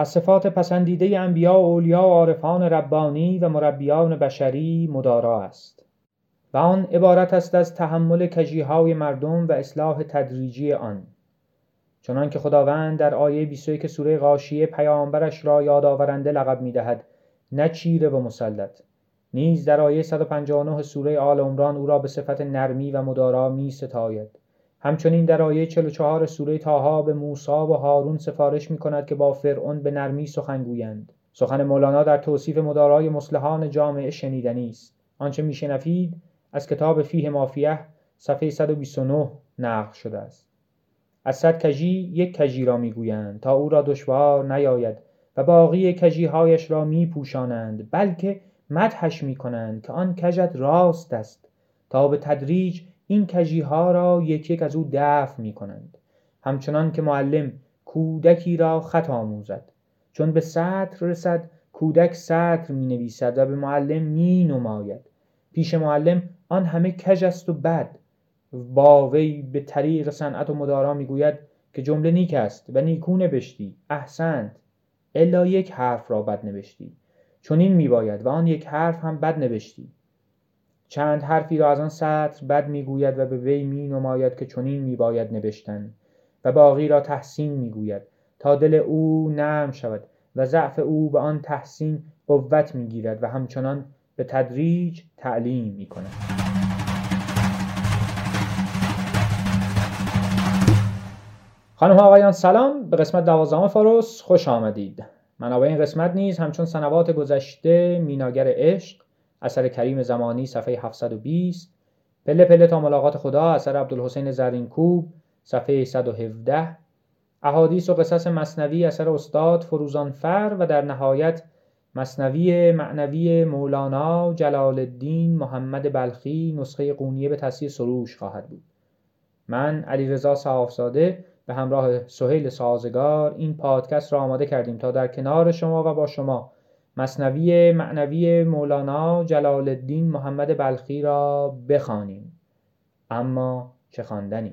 از صفات پسندیده انبیا و اولیا و عارفان ربانی و مربیان بشری مدارا است. و آن عبارت است از تحمل کجیهای مردم و اصلاح تدریجی آن. چنان که خداوند در آیه 21 سوره غاشیه پیامبرش را یادآورنده لقب می‌دهد نه چیره و مسلط. نیز در آیه 159 سوره آل عمران او را به صفت نرمی و مدارا می ستاید همچنین در آیه 44 سوره تاها به موسی و هارون سفارش می کند که با فرعون به نرمی سخن گویند. سخن مولانا در توصیف مدارای مسلحان جامعه شنیدنی است. آنچه میشنفید از کتاب فیه مافیه صفحه 129 نقل شده است. از صد کژی یک کژی را می‌گویند تا او را دشوار نیاید و باقی کژیهایش را میپوشانند بلکه مدحش می‌کنند که آن کژت راست است تا به تدریج این کژیها را یک یک از او دفع می‌کنند. همچنان که معلم کودکی را خط آموزد. چون به سطر رسد کودک سطر می نویسد و به معلم می نماید پیش معلم آن همه کژ است و بد. با وی به طریق صنعت و مدارا می‌گوید که جمله نیک است و نیکو نوشتی احسنت. الا یک حرف را بد نوشتی چنین میباید و آن یک حرف هم بد نوشتی چند حرفی را از آن سطر بد می‌گوید و به وی می نماید که چنین میباید نوشتن و باقی را تحسین می‌گوید تا دل او نرم شود و ضعف او به آن تحسین قوت می‌گیرد و همچنان به تدریج تعلیم می‌کند. خانم ها آقایان سلام. به قسمت دوازدهم فاروس خوش آمدید. منابع این قسمت نیز همچون سنوات گذشته میناگر عشق اثر کریم زمانی صفحه 720 پله پله تا ملاقات خدا اثر عبدالحسین زرینکوب صفحه 117 احادیث و قصص مصنوی اثر استاد فروزانفر و در نهایت مصنوی معنوی مولانا جلال الدین محمد بلخی نسخه قونیه به تصحیح سروش خواهد بود. من علیرضا صحافزاده به همراه سهیل سازگار این پادکست را آماده کردیم. تا در کنار شما و با شما مصنوی معنوی مولانا جلال الدین محمد بلخی را بخوانیم. اما چه خواندنی؟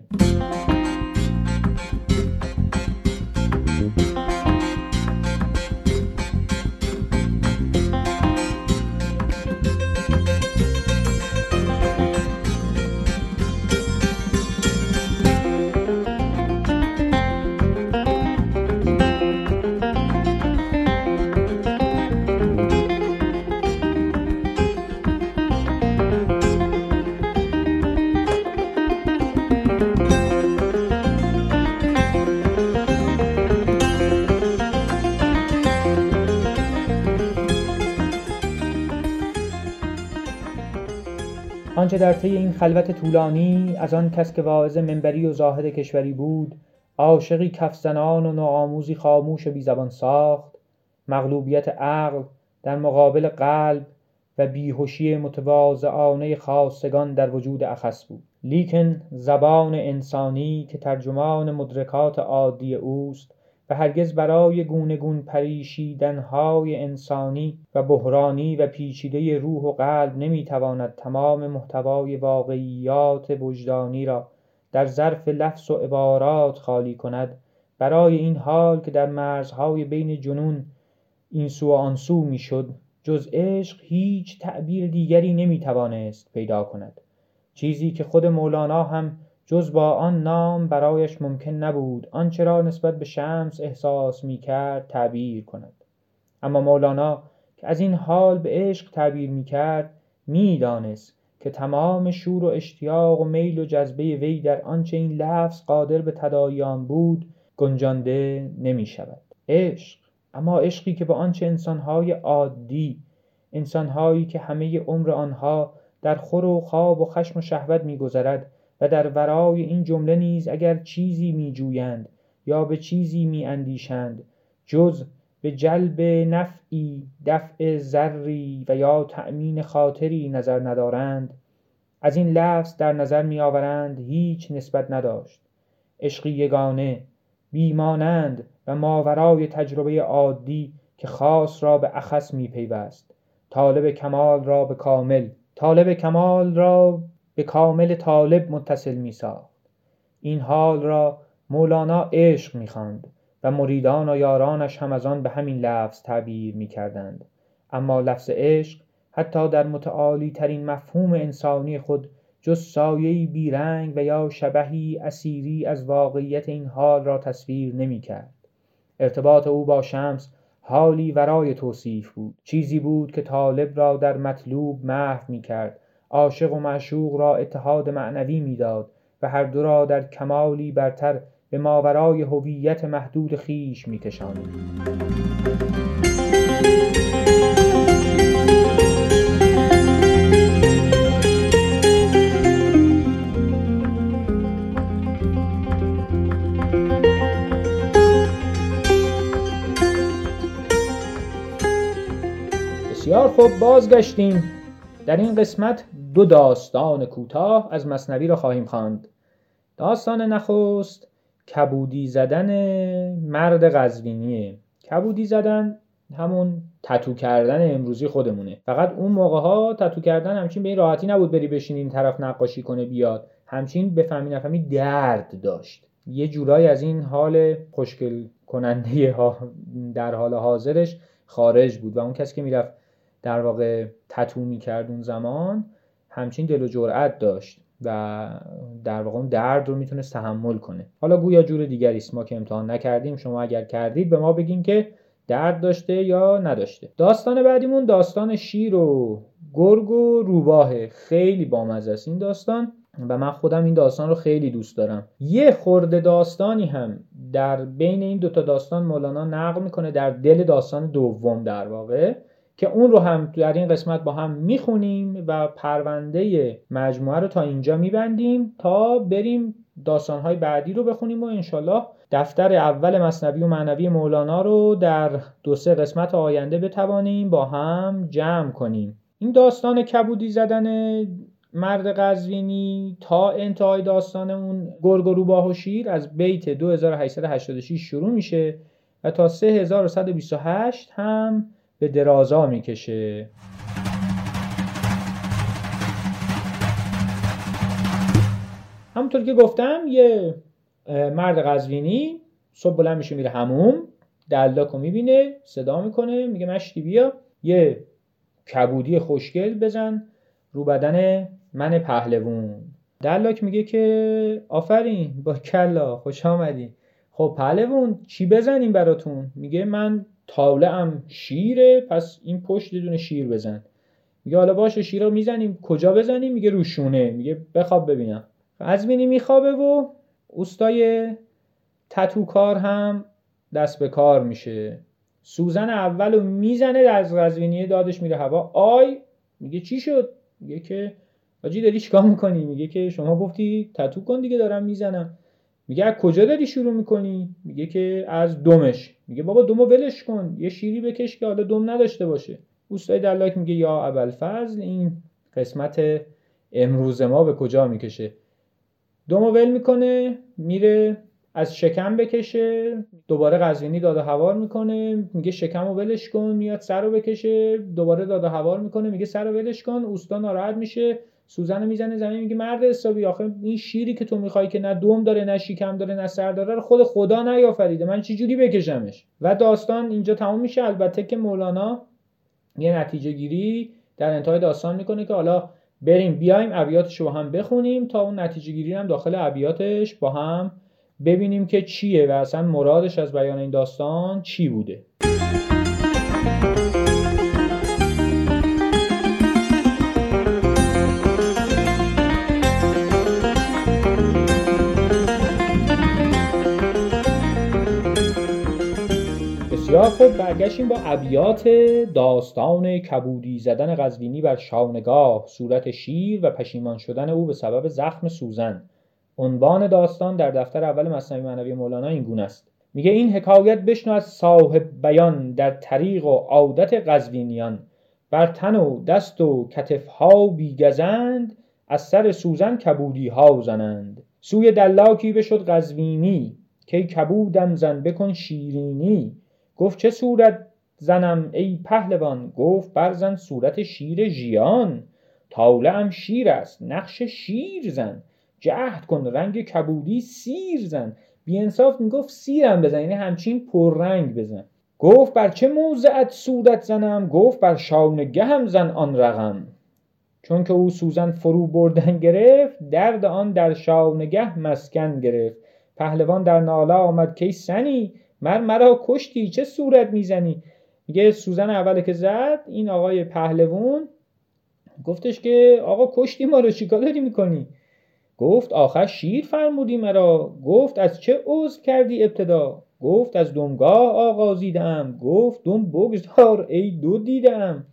آنچه در طی این خلوت طولانی از آن کس که واعظ منبری و زاهد کشوری بود عاشقی کف زنان و نوآموزی خاموش و بیزبان ساخت مغلوبیت عقل در مقابل قلب و بیهوشی متواضعانه خاصگان در وجود اخص بود. لیکن زبان انسانی که ترجمان مدرکات عادی اوست و هرگز برای گونه گون پریشیدنهای انسانی و بحرانی و پیچیده روح و قلب نمی‌تواند تمام محتوای واقعیات وجدانی را در ظرف لفظ و عبارات خالی کند. برای این حال که در مرزهای بین جنون این سو و آن سو می‌شد جز عشق هیچ تعبیر دیگری نمی‌توانست پیدا کند. چیزی که خود مولانا هم جز با آن نام برایش ممکن نبود آنچه را نسبت به شمس احساس می کرد تعبیر کند. اما مولانا که از این حال به عشق تعبیر می کرد می دانست که تمام شور و اشتیاق و میل و جذبه وی در آنچه این لفظ قادر به تداعی بود گنجانده نمی شود عشق اما عشقی که به آنچه انسانهای عادی انسانهایی که همه عمر آنها در خور و خواب و خشم و شهوت میگذرد و در ورای این جمله نیز اگر چیزی می جویند یا به چیزی می اندیشند جز به جلب نفعی دفع ضری و یا تأمین خاطری نظر ندارند از این لفظ در نظر می آورند هیچ نسبت نداشت. عشقی یگانه بیمانند و ماورای تجربه عادی که خاص را به اخص می پیوست طالب کمال را به کامل طالب کمال را به کامل طالب متصل می ساخت این حال را مولانا عشق می خواند و مریدان و یارانش هم از آن به همین لفظ تعبیر می کردند اما لفظ عشق حتی در متعالی ترین مفهوم انسانی خود جز سایه‌ای بیرنگ و یا شبهی اسیری از واقعیت این حال را تصویر نمی کرد. ارتباط او با شمس حالی ورای توصیف بود. چیزی بود که طالب را در مطلوب محو می کرد عاشق و معشوق را اتحاد معنوی می‌داد و هر دو را در کمالی برتر به ماورای هویت محدود خیش میکشانید بسیار خوب بازگشتیم. در این قسمت دو داستان کوتاه از مصنوی را خواهیم خواند. داستان نخست کبودی زدن مرد قزوینیه. کبودی زدن همون تتو کردن امروزی خودمونه. فقط اون موقع ها تتو کردن همچین به این راحتی نبود بری بشین این طرف نقاشی کنه بیاد. همچین بفهمی نفهمی درد داشت. یه جورایی از این حال خوشگل کننده ها در حال حاضرش خارج بود و اون کسی که می‌رفت در واقع تتو می‌کرد اون زمان. همچین دل و جرأت داشت و در واقع اون درد رو می‌تونه تحمل کنه. حالا گویا جور دیگری است. ما که امتحان نکردیم شما اگر کردید به ما بگین که درد داشته یا نداشته. داستان بعدیمون داستان شیر و گرگ و روباهه خیلی بامزه است این داستان و من خودم این داستان رو خیلی دوست دارم. یه خورده داستانی هم در بین این دوتا داستان مولانا نقل می‌کنه در دل داستان دوم در واقع. که اون رو هم در این قسمت با هم می‌خونیم و پرونده مجموعه رو تا اینجا میبندیم تا بریم داستانهای بعدی رو بخونیم و انشالله دفتر اول مصنوی و معنوی مولانا رو در دو سه قسمت آینده بتوانیم با هم جمع کنیم. این داستان کبودی زدن مرد قزوینی تا انتهای داستان اون گرگ و روباه و شیر از بیت 2886 شروع میشه و تا 3128 هم به درازا می‌کشه. همونطور که گفتم یه مرد قزوینی صبح بلند میشه میره هموم دلاکو می‌بینه صدا می‌کنه میگه مشتی بیا. یه کبودی خوشگل بزن رو بدن من پهلوون. دلاک میگه که آفرین با کلا خوش آمدی. خب پهلوون چی بزنیم براتون؟ میگه من تاوله هم شیره پس این پشت دونه شیر بزن. میگه حالا باشه شیر رو می‌زنیم. کجا بزنیم؟ میگه روشونه میگه بخواب ببینم. قزوینی میخوابه و اوستای تتوکار هم دست به کار میشه. سوزن اول رو می‌زنه از قزوینی دادش میره هوا. آی! میگه چی شد؟ میگه که آجی داری چیکار می‌کنی؟ میگه که شما گفتی تتو کن دیگه دارم می‌زنم. میگه از کجا داری شروع می‌کنی؟ میگه که از دمش میگه بابا دومو ولش کن. یه شیری بکش که حالا دم نداشته باشه. اوستای دلاک میگه یا فضل این قسمت امروز ما به کجا می‌کشه؟ دومو ول می‌کنه میره از شکم بکشه دوباره قزوینی داد و هوار می‌کنه. میگه شکم رو ولش کن میاد سر رو بکشه دوباره داد و هوار می‌کنه. میگه سر رو ولش کن اوستا ناراحت میشه. سوزن می‌زنه زمین میگه مرد حسابی آخه این شیری که تو می‌خوای که نه دوم داره نه شیکم داره نه سر داره خود خدا نیافریده. من چی جوری بکشمش؟ و داستان اینجا تمام میشه. البته که مولانا یه نتیجه گیری در انتهای داستان می‌کنه که حالا بریم بیایم ابیاتش رو هم بخونیم تا اون نتیجه گیری هم داخل ابیاتش با هم ببینیم که چیه و اصلا مرادش از بیان این داستان چی بوده. بسیار خوب برگشتیم با ابیات داستان کبودی زدن قزوینی بر شاونگاه. صورت شیر و پشیمان شدن او به سبب زخم سوزن. عنوان داستان در دفتر اول مصنوی معنوی مولانا این گونه است. میگه این حکایت بشنو از صاحب بیان در طریق و عادت قزوینیان بر تن و دست و کتفها بیگزند از سر سوزن کبودی ها زنند. سوی دلاکی بشد قزوینی که کبودم زن بکن شیرینی. گفت چه صورت زنم ای پهلوان؟ گفت برزن صورت شیر ژیان. تاوله هم شیر است نقش شیر زن. جهد کن رنگ کبودی سیر زن. بیانصاف می‌گفت سیرم بزن یعنی همچین پررنگ بزن. گفت بر چه موضعت سودت زنم؟ گفت بر شانگه هم زن آن رقم. چون که او سوزن فرو بردن گرفت درد آن در شانگه مسکن گرفت. پهلوان در ناله آمد کی سنی؟ مر مرا کشتی چه صورت می‌زنی؟ میگه سوزن اوله که زد این آقای پهلوان گفتش که آقا کشتی ما رو چیکار داری می‌کنی؟ گفت آخر شیر فرمودی مرا. گفت از چه عضو کردی ابتدا؟ گفت از دمگاه آغازیدم. گفت دم بگذار ای دو دیدم.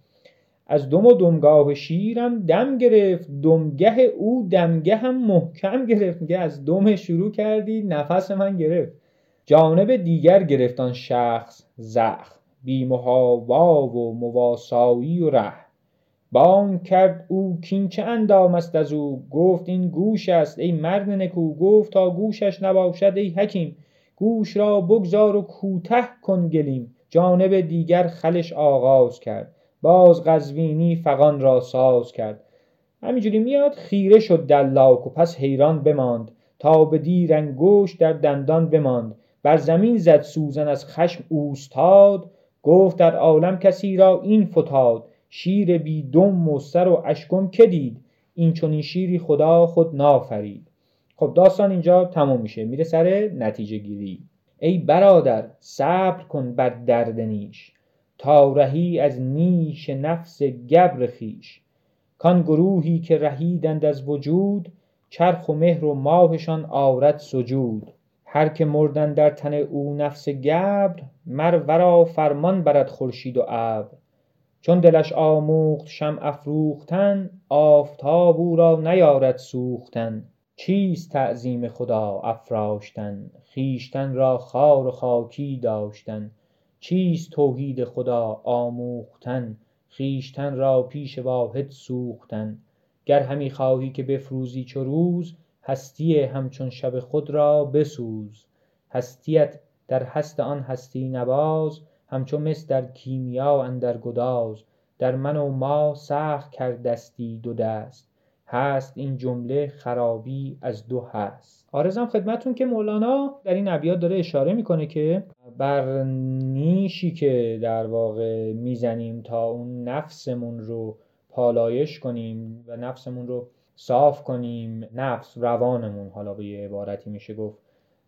از دم و دمگاه شیرم دم گرفت. دمگه او دمگه هم محکم گرفت. میگه از دم شروع کردی نفس من گرفت. جانب دیگر گرفتان شخص زخم بی محاوا و مواسایی و ره. بانگ کرد او کین چه اندام است از او؟ گفت این گوش است. ای مرد نکو گفت تا گوشش نباشد ای حکیم. گوش را بگذار و کوته کن گلیم. جانب دیگر خلش آغاز کرد. باز قزوینی فغان را ساز کرد. همینجوری میاد خیره شد دلاک و پس حیران بماند. تا به دیر انگشت در دندان بماند. بر زمین زد سوزن از خشم اوستاد گفت در عالم کسی را این فتاد شیر بی دم و سر و اشکم که دید؟ این چنین شیری خدا خود نافرید. خب داستان اینجا تموم میشه میره سر نتیجه گیری. ای برادر صبر کن بر درد نیش تا رهی از نیش نفس گبر خیش کان گروهی که رهیدند از وجود چرخ و مهر و ماهشان آرد سجود. هر که مردن در تن او نفس گبر مر ورا فرمان برد خورشید و ابر. چون دلش آموخت شمع افروختن آفتاب او را نیارد سوختن. چیست تعظیم خدا افراشتن؟ خویشتن را خوار و خاکی داشتن. چیست توحید خدا آموختن؟ خویشتن را پیش واحد سوختن. گر همی خواهی که بفروزی چو روز هستی همچون شب خود را بسوز. هستیت در هست آن هستی نواز همچو مس در کیمیا اندر گداز. در من و ما سخت کردستی دو دست. هست این جمله خرابی از دو هست. آرزم خدمتون که مولانا در این ابیات داره اشاره می‌کنه که بر نیشی که در واقع می‌زنیم تا اون نفسمون رو پالایش کنیم و نفسمون رو صاف کنیم نفس روانمون حالا به یه عبارتی میشه گفت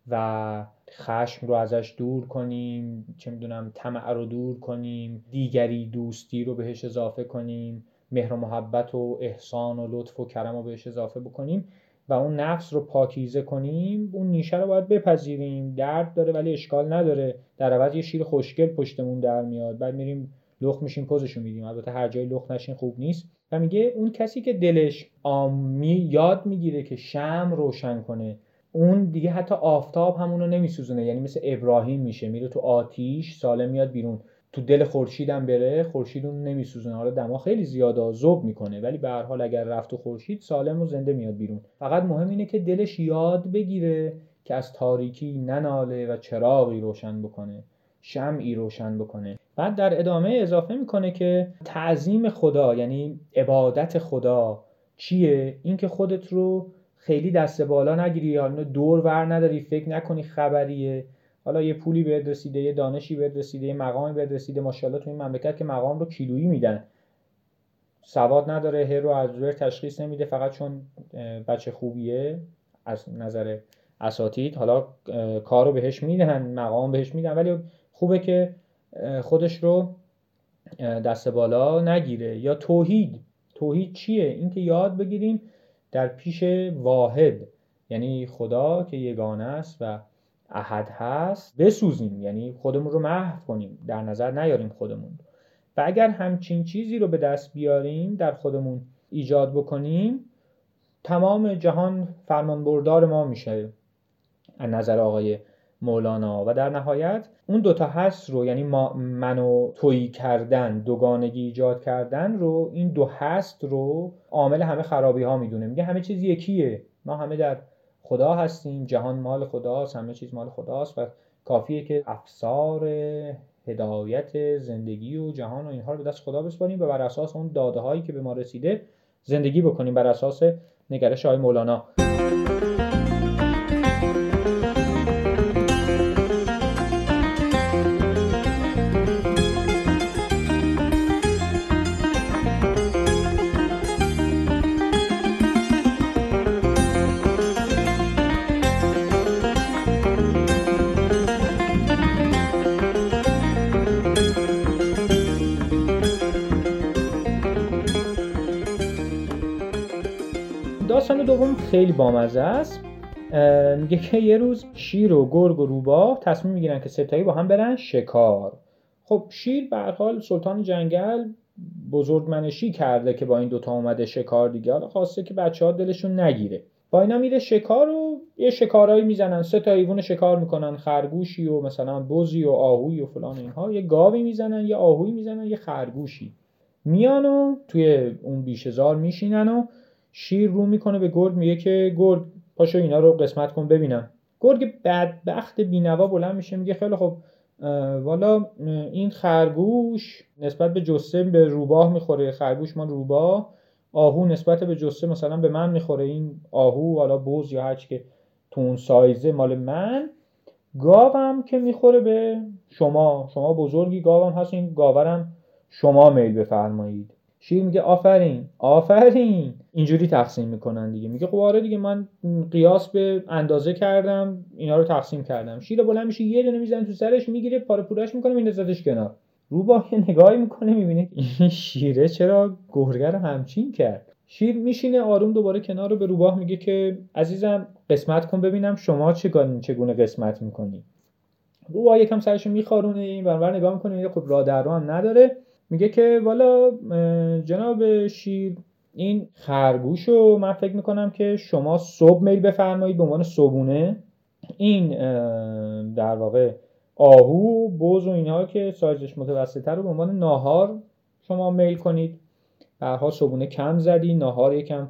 و خشم رو ازش دور کنیم چه می‌دونم طمع رو دور کنیم دیگری دوستی رو بهش اضافه کنیم مهر و محبت و احسان و لطف و کرم رو بهش اضافه بکنیم و اون نفس رو پاکیزه کنیم اون نیشه رو باید بپذیریم درد داره ولی اشکال نداره. در عوض یه شیر خوشگل پشتمون در میاد بعد میریم لخ میشیم پوزشو میدیم. البته هر جای لخ نشین خوب نیست. و میگه اون کسی که دلش آمی یاد می‌گیره که شم روشن کنه اون دیگه حتی آفتاب همونو نمیسوزونه. یعنی مثل ابراهیم میشه. میره تو آتیش سالم میاد بیرون. تو دل خورشیدم بره خورشید اون نمیسوزونه. حالا دما خیلی زیاده ذوب می‌کنه ولی به هر حال اگر رفت تو خورشید سالم و زنده میاد بیرون. فقط مهم اینه که دلش یاد بگیره که از تاریکی نناله و چراغی روشن بکنه شمعی روشن بکنه. بعد در ادامه اضافه می‌کنه که تعظیم خدا یعنی عبادت خدا چیه؟ اینکه خودت رو خیلی دست بالا نگیری یا دور ور نداری فکر نکنی خبریه. حالا یه پولی بهت رسیده یه دانشی بهت رسیده یه مقامی بهت رسیده ماشاءالله تو این مملکت که مقام رو کیلویی میدن. سواد نداره هر رو از روی تشخیص نمیده فقط چون بچه خوبیه از نظر اساتید. حالا کار رو بهش میدن مقام بهش میدن ولی خوبه که خودش رو دست بالا نگیره. یا توحید. توحید چیه؟ اینکه یاد بگیریم در پیش واحد. یعنی خدا که یگانه است و احد هست بسوزیم. یعنی خودمون رو محو کنیم. در نظر نیاریم خودمون. و اگر همچین چیزی رو به دست بیاریم در خودمون ایجاد بکنیم تمام جهان فرمانبردار ما میشه. از نظر آقای مولانا. و در نهایت اون دوتا هست رو یعنی ما منو تویی کردن دوگانگی ایجاد کردن رو این دو هست رو عامل همه خرابی ها می‌دونه. میگه همه چیز یکیه. ما همه در خدا هستیم جهان مال خداست همه چیز مال خداست و کافیه که افسار هدایت زندگی و جهان و اینها رو به دست خدا بسپاریم و بر اساس اون داده هایی که به ما رسیده زندگی بکنیم بر اساس نگرش های مولانا. بامزه است. میگه که یه روز شیر و گرگ و روباه تصمیم می‌گیرن که ستایی با هم برن شکار. خب شیر به حال سلطان جنگل بزرگمنشی کرده که با این دوتا اومده شکار دیگه. حالا خواسته که بچه ها دلشون نگیره. با اینا میره شکار و یه شکارهایی می‌زنن. سه تا حیوان شکار می‌کنن. خرگوشی و مثلا بزی و آهوی و فلان اینها. یه گاوی می‌زنن یه آهوی می‌زنن یه خرگوشی. میان و توی اون بیشهزار میشینن و شیر رو می‌کنه به گرگ میگه که گرگ پاشو اینا رو قسمت کن ببینم. گرگ بدبخت بینوا بلند میشه میگه خیلی خب والا این خرگوش نسبت به جسه به روباه می‌خوره. خرگوش ما روباه آهو نسبت به جسه مثلا به من می‌خوره. این آهو والا بوز یا هرچی که تو اون سایزه مال من گاوم که می‌خوره به شما. شما بزرگی گاوم هست این گاورم شما میل بفرمایید. شیر میگه آفرین آفرین. اینجوری تقسیم می‌کنن دیگه. میگه خب آره دیگه من قیاس به اندازه کردم اینا رو تقسیم کردم. شیر بلند میشه یه دونه می‌زنه تو سرش می‌گیره پاره پورش می‌کنه میندازتش کنار. رو با یه نگاهی می‌کنه می‌بینه این شیره چرا گرگر همچین کرد. شیر میشینه آروم دوباره کنار رو به روباه میگه که عزیزم قسمت کن ببینم شما چگونه قسمت می‌کنی. روباه یکم سرش میخارونه این برابر نگاه می‌کنه خب راه در رو هم نداره. میگه که والا جناب شیر این خرگوش رو من فکر می‌کنم که شما صبح میل بفرمایید به عنوان صبونه این در واقع آهو بوز و اینها که سایزش متوسطه رو به عنوان ناهار شما میل کنید. برها صبونه کم زدی ناهار یکم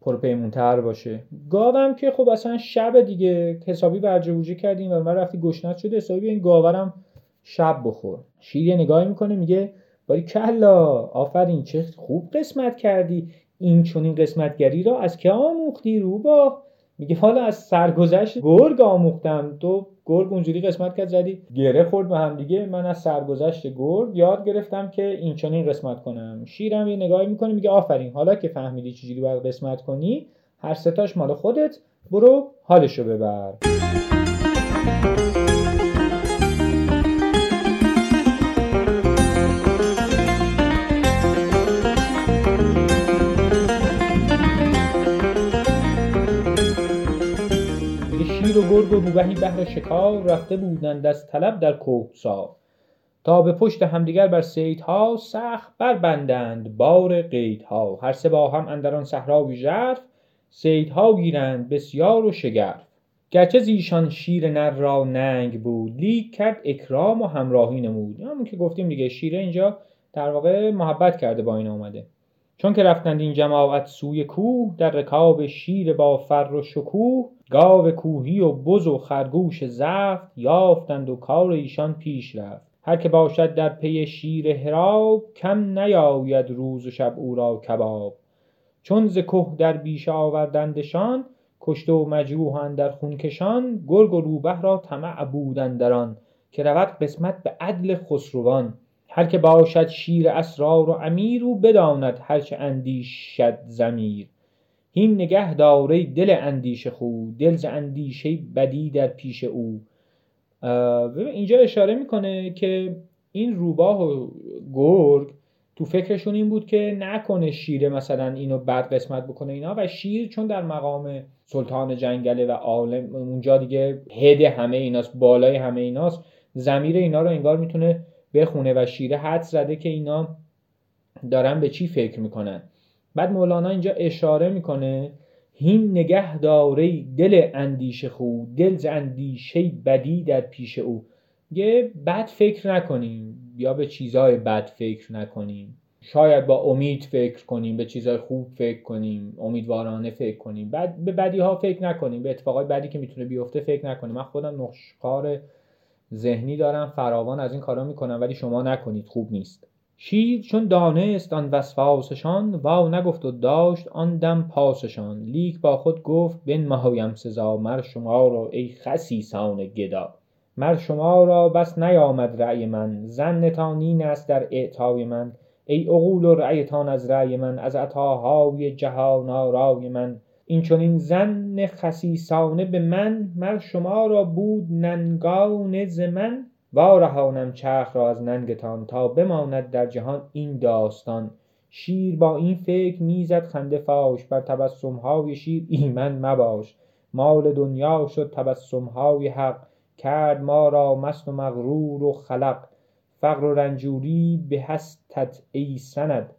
پرپیمونتر باشه. گاوم که خب اصلا شب دیگه حسابی برجه کردیم و من رفتی گشنت شده حسابی این گاورم شب بخور. شیر نگاهی می‌کنه میگه باری کلا آفرین چه خوب قسمت کردی. این چونین قسمتگری را از که آموختی رو با میگه حالا از سرگذشت گرگ آموختم. تو گرگ اونجوری قسمت کرد زدی گره خورد به هم دیگه. من از سرگذشت گرگ یاد گرفتم که این چنین قسمت کنم. شیرم یه نگاهی می‌کنه میگه آفرین. حالا که فهمیدی چجوری باید قسمت کنی هر ستاش مال خودت. برو حالشو ببر. گرگ و روبهی بهر شکار رفته بودند از طلب در کوهسار. تا به پشت همدیگر بر سیدها سخت بربندند بار قیدها. هر سه با هم اندران صحرای ژرف صیدها گیرند بسیار و شگرف. گرچه زیشان شیر نر را ننگ بود لیک کرد اکرام و همراهی نمود. همون که گفتیم دیگه شیره اینجا در واقع محبت کرده با این آمده چون که رفتند این جماعت سوی کوه در رکاب شیر با فر و شکوه گاو کوهی و بز و خرگوش زفت یافتند و کار ایشان پیش رفت. هر که باشد در پی شیر حراب کم نیاید روز و شب او را کباب. چون ز که در بیشه آوردندشان کشته و مجروح در خونکشان گرگ و روبه را طمع بود اندران که رود قسمت به عدل خسروان. هر که باشد شیر اسرار و امیر او بداند هرچه اندیشد ضمیر. هین نگه داره دل اندیشه خو دل ز اندیشه بدی در پیش او. اینجا اشاره می‌کنه که این روباه و گرگ تو فکرشون این بود که نکنه شیره مثلا اینو بد قسمت بکنه اینا و شیر چون در مقام سلطان جنگله و عالم اونجا دیگه هد همه ایناست بالای همه ایناست زمیر اینا رو انگار می‌تونه بخونه و شیره حد زده که اینا دارن به چی فکر می‌کنن. بعد مولانا اینجا اشاره می‌کنه هین نگه داره دل اندیشه خو دل ز اندیشه بدی در پیش او. یه بد فکر نکنیم یا به چیزهای بد فکر نکنیم. شاید با امید فکر کنیم به چیزهای خوب فکر کنیم امیدوارانه فکر کنیم. بعد به بدی ها فکر نکنیم به اتفاقای بدی که می‌تونه بیفته فکر نکنیم. من خودم نقشکار ذهنی دارم فراوان از این کارا می‌کنم ولی شما نکنید خوب نیست. شیر چون دانست آن وسواسشان وا نگفت و داشت آن دم پاسشان. لیک با خود گفت بنمایم سزا مر شما را ای خسیسان گدا. مر شما را بس نیامد رأی من زن نتانین است در اعطای من. ای عقول و رأیتان از رأی من از عطاهای جهان آرای من. این چنین زن خسیسانه به من مر شما را بود ننگان ز من. وارهانم چرخ را از ننگتان تا بماند در جهان این داستان. شیر با این فکر می‌زد خنده فاش بر تبسمهای شیر ایمن مباش. مال دنیا شد تبسمهای حق کرد ما را مست و مغرور و خلق. فقر و رنجوری به هستت ای سند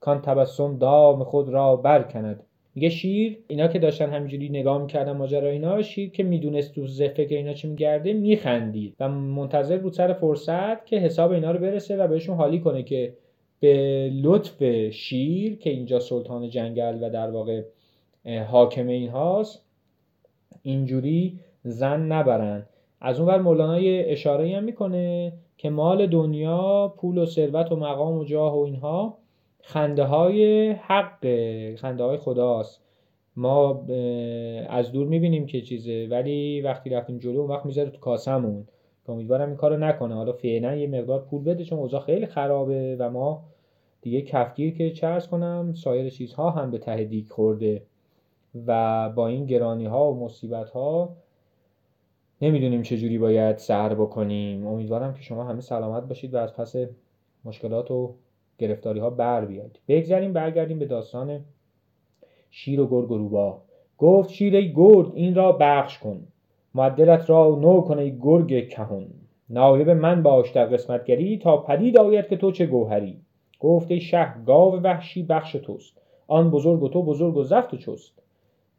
کان تبسم دام خود را برکند. میگه شیر اینا که داشتن همینجوری نگاه می‌کردن ماجرا اینا شیر که می‌دونست تو فکر اینا چی میگرده میخندید و منتظر بود سر فرصت که حساب اینا رو برسه و بهشون حالی کنه که به لطف شیر که اینجا سلطان جنگل و در واقع حاکم این هاست اینجوری زن نبرن. از اون ور مولانا اشاره هم می‌کنه که مال دنیا پول و ثروت و مقام و جاه و اینها خنده های حق خنده های خداست. ما از دور می‌بینیم که چیزه ولی وقتی رفتیم جلو اون وقت می‌ذاره تو کاسمون. امیدوارم این کارو نکنه. حالا فعلا یه مقدار پول بده چون اوضاع خیلی خرابه و ما دیگه کفگیر که چرس کنم سایر چیزها هم به ته دیگ خورده و با این گرانی ها و مصیبت ها نمی‌دونیم چجوری باید سر بکنیم. امیدوارم که شما همه سلامت باشید و از پس مشکلات و گرفتاری ها بر بیاید. بگذاریم برگردیم به داستان شیر و گرگ و روباه گفت شیر ای گرگ این را بخش کن. معدلت را نو کن ای گرگ کهون نایب من باش در قسمتگری تا پدید آید که تو چه گوهری. گفت ای شه گاو وحشی بخش توست. آن بزرگ و تو بزرگ و زفت و چست.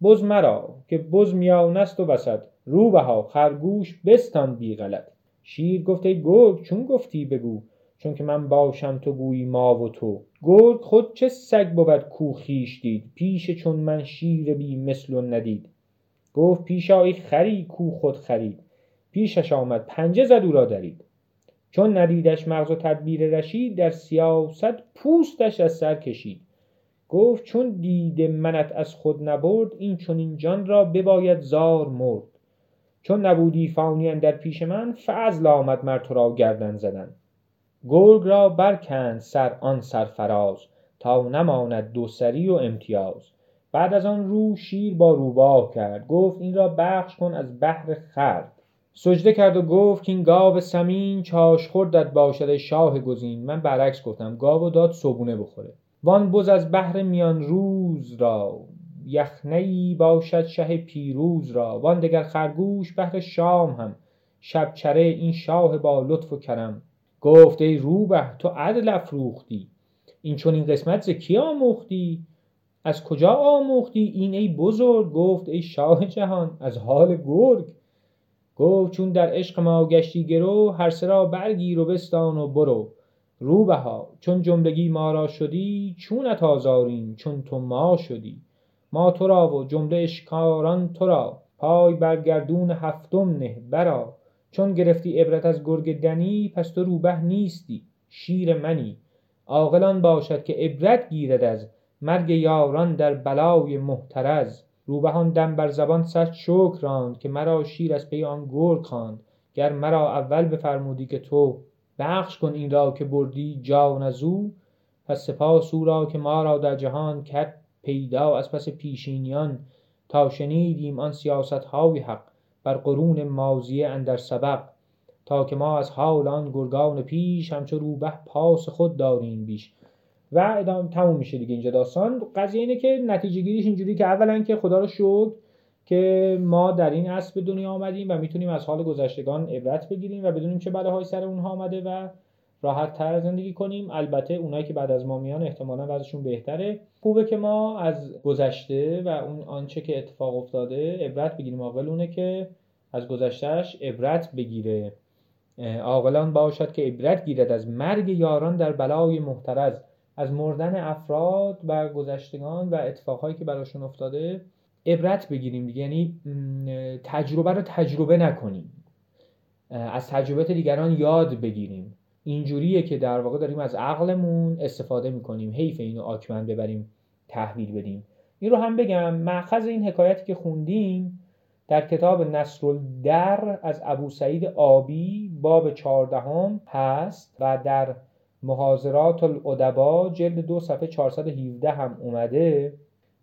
بز مرا که بز میانست و وسط. روبها خرگوش بستان بی غلط. شیر گفت ای گرگ چون گفتی بگو؟ چون که من باشم تو گویی ما و تو. گرگ خود چه سگ بود کو خویش دید؟ پیش چون من شیر بی مثل و ندید. گفت پیش ای خری کو خود خرید. پیشش آمد پنجه زد او را درید. چون ندیدش مغز و تدبیر رشید در سیاست پوستش از سر کشید. گفت چون دید منت از خود نبرد این چنین جان را بباید زار مرد. چون نبودی فانی در پیش من فضل آمد مر تو را گردن زدن. گرگ را برکند سر آن سرفراز تا نماند دوسری و امتیاز. بعد از آن رو شیر با روباه کرد. گفت این را بخش کن از بحر خرد. سجده کرد و گفت که این گاو سمین چاش خوردت باشد شاه گزین. من برعکس گفتم گاو داد صبونه بخوره. وان بز از بحر میان روز را یخنهی باشد شه پیروز را. وان دگر خرگوش بهر شام هم. شبچره این شاه با لطف و کرم. گفت ای روبه تو عدل افروختی. این چون این قسمت ز کی آموختی؟ از کجا آموختی؟ این ای بزرگ گفت ای شاه جهان از حال گرگ. گفت چون در عشق ما گشتی گرو هر سه را برگیر و بستان و برو. روبها چون جملگی ما را شدی چونت آزاریم چون تو ما شدی. ما تو را و جمله اشکاران تو را. پای بر گردون هفتم نه برا. چون گرفتی عبرت از گرگ دنی پس تو روبه نیستی شیر منی. عاقل باشد که عبرت گیرد از مرگ یاران در بلای محترز. روبهان دم بر زبان صد شکر راند که مرا شیر از پی آن گرگ خواند. گر مرا اول بفرمودی که تو بخش کن این را که بردی جان از او پس سپاس او را که ما را در جهان کرد پیدا. از پس پیشینیان تا شنیدیم آن سیاست های حق. بر قرون ماضیه اندر سبق تا که ما از حال آن گرگان پیش همچو روبه پاس خود داریم بیش. و ادامه تموم میشه دیگه اینجا داستان. قضیه اینه که نتیجه گیریش اینجوری که اولا که خدا رو شکر که ما در این عصر به دنیا آمدیم و می‌تونیم از حال گذشتگان عبرت بگیریم و بدونیم چه بلاهایی سر اونها آمده و راحت تر زندگی کنیم. البته اونایی که بعد از ما میان احتمالا وضعشون بهتره. خوبه که ما از گذشته و اون آنچه که اتفاق افتاده عبرت بگیریم. عاقل که از گذشتهش عبرت بگیره. عاقلان باشد که عبرت گیرد از مرگ یاران در بلای محترز از مردن افراد و گذشتگان و اتفاقهایی که براشون افتاده عبرت بگیریم دیگه. یعنی تجربه رو تجربه نکنیم. از تجربه دیگران یاد بگیریم. اینجوریه که در واقع داریم از عقلمون استفاده می‌کنیم. حیف اینو آکمن ببریم تحویل بدیم. این رو هم بگم مأخذ این حکایتی که خوندیم در کتاب نصر در از ابو سعید آبی باب چهاردهم هست و در محاضرات الادبا جلد دو صفحه 417 هم اومده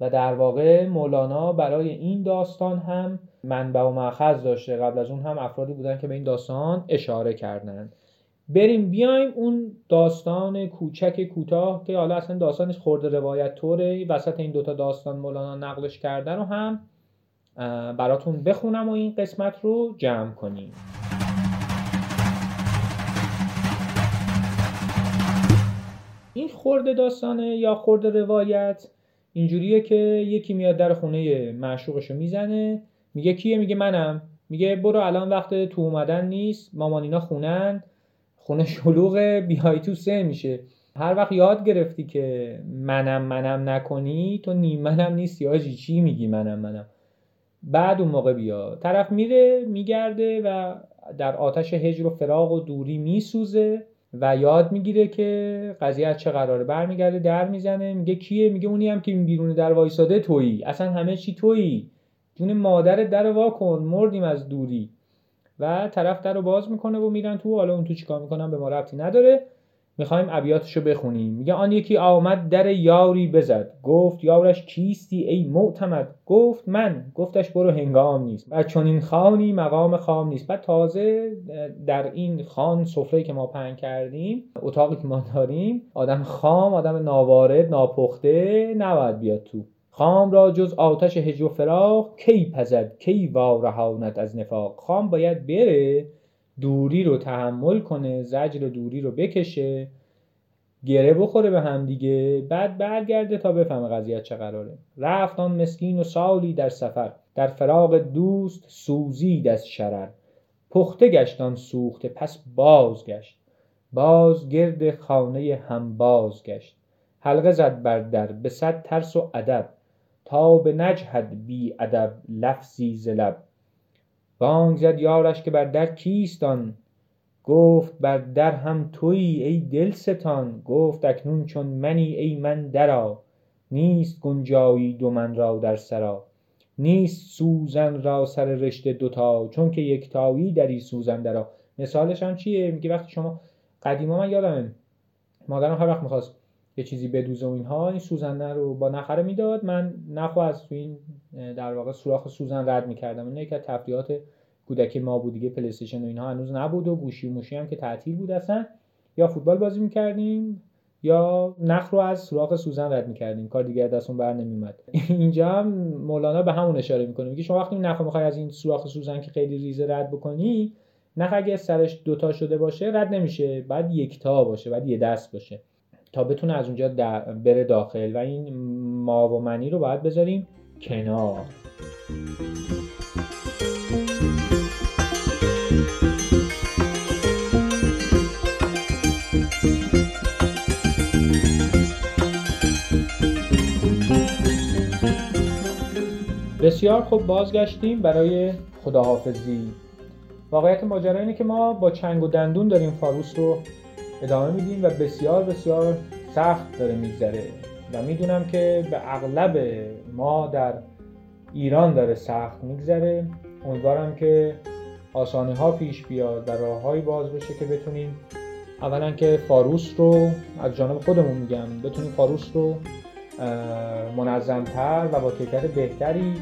و در واقع مولانا برای این داستان هم منبع و مأخذ داشته. قبل از اون هم افرادی بودن که به این داستان اشاره کردند. بریم بیایم اون داستان کوچک کوتاه که حالا اصلا داستانش خورده روایت طوره. وسط این دوتا داستان مولانا نقلش کرده رو هم براتون بخونم و این قسمت رو جمع کنیم. این خورده داستانه یا خورده روایت؟ اینجوریه که یکی میاد در خونه معشوقشو می‌زنه میگه کیه؟ میگه منم. میگه برو الان وقت تو اومدن نیست مامانینا خونن. خونه شلوغه بیای تو سه میشه. هر وقت یاد گرفتی که منم منم نکنی تو نیم منم نیستی آجی. چی میگی منم منم؟ بعد اون موقع بیا. طرف میره میگرده و در آتش هجر و فراغ و دوری میسوزه و یاد می‌گیره که قضیه از چه قراره. برمیگرده در می‌زنه میگه کیه؟ میگه اونی هم که بیرون در وایساده تویی. اصلا همه چی تویی. جون مادر در وا کن مردیم از دوری. و طرف در رو باز می‌کنه و میرن تو حالا اون تو چیکار می‌کنن؟ به ما ربطی نداره. می‌خوایم ابیاتشو بخونیم. میگه آن یکی آمد در یاری بزد. گفت یارش کیستی ای معتمد؟ گفت من. گفتش برو هنگام نیست. و چون این خانی مقام خام نیست. بعد تازه در این خان سفره که ما پهن کردیم اتاقی که ما داریم آدم خام آدم ناوارد ناپخته نباید بیاد تو. خام را جز آتش هج و فراق کی پزد؟ کی وارهاند از نفاق؟ خام باید بره دوری رو تحمل کنه زجر دوری رو بکشه گره بخوره به هم دیگه بعد برگرده تا بفهمه قضیه چه قراره. رفت آن مسکین و سالی در سفر در فراغ دوست سوزید از شرر. پخته گشت سوخته پس بازگشت باز گرد خانه هم بازگشت حلقه زد بر در به صد ترس و ادب. تا به نجهد بی ادب لفظی ز بانگ زد یارش که بر در کیستان گفت بر در هم تویی ای دلستان گفت اکنون چون منی ای من درا نیست گنجایی دو من را در سرا نیست سوزن را سر رشته دوتا چون که یکتایی دری سوزن درا مثالش هم چیه؟ میگه وقتی شما قدیما من یادمه مادرم هر وقت می‌خواست یه چیزی بدوزه و اینها این سوزنده رو با نخره می‌داد. من نخو از تو این در واقع سوراخ سوزن رد می‌کردم. این که تفریحات کودکی ما بود دیگه پلی و اینها هنوز نبود و گوشی و موشی هم که تعطیل بود اصلا. یا فوتبال بازی می‌کردیم یا نخ رو از سوراخ سوزن رد می‌کردیم. کار دیگه دستون بر نمیومد اینجا هم مولانا به همون اشاره می‌کنه. میگه شما وقتی نخ می‌خوای از این سوراخ سوزن که خیلی ریزه رد بکنی نخ اگه سرش دوتا شده باشه رد نمیشه. بعد یکتا باشه بعد یه دست باشه. تا بتونه از اونجا بره داخل و این ما و منی رو باید بذاریم کنار. بسیار خوب بازگشتیم برای خداحافظی. واقعیت ماجرا اینه که ما با چنگ و دندون داریم فاروس رو ادامه میدیم و بسیار بسیار سخت داره میگذره. و می‌دونم که به اغلب ما در ایران داره سخت میگذره. امیدوارم که آسانی ها پیش بیاد و راههایی باز بشه که بتونیم اولا که فاروس رو از جانب خودمون میگم بتونیم فاروس رو منظمتر و با کیفیت بهتری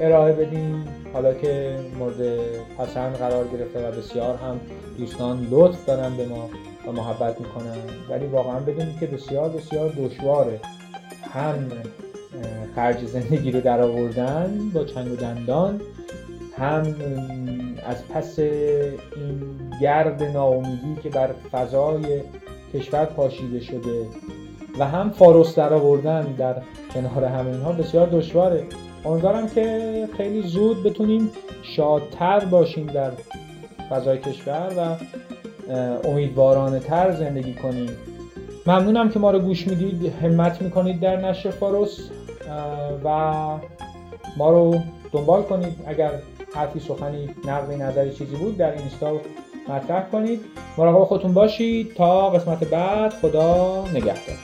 ارائه بدیم. حالا که مورد پسند قرار گرفته و بسیار هم دوستان لطف دارن به ما و محبت می‌کنن. ولی واقعا بدونید که بسیار بسیار دشواره. هم خرج زندگی رو در آوردن با چنگ و دندان هم از پس این گرد ناامیدی که بر فضای کشور پاشیده شده و هم فاروس در آوردن در کنار همه اینها بسیار دشواره. امیدوارم که خیلی زود بتونیم شادتر باشیم در فضای کشور و امیدوارانه تر زندگی کنیم. ممنونم که ما رو گوش می‌دید. همت می‌کنید در نشر فاروس. و ما رو دنبال کنید. اگر حرفی سخنی نقدی نظری چیزی بود در اینستا مطرح کنید. مراقب خودتون باشید. تا قسمت بعد خدا نگهدار.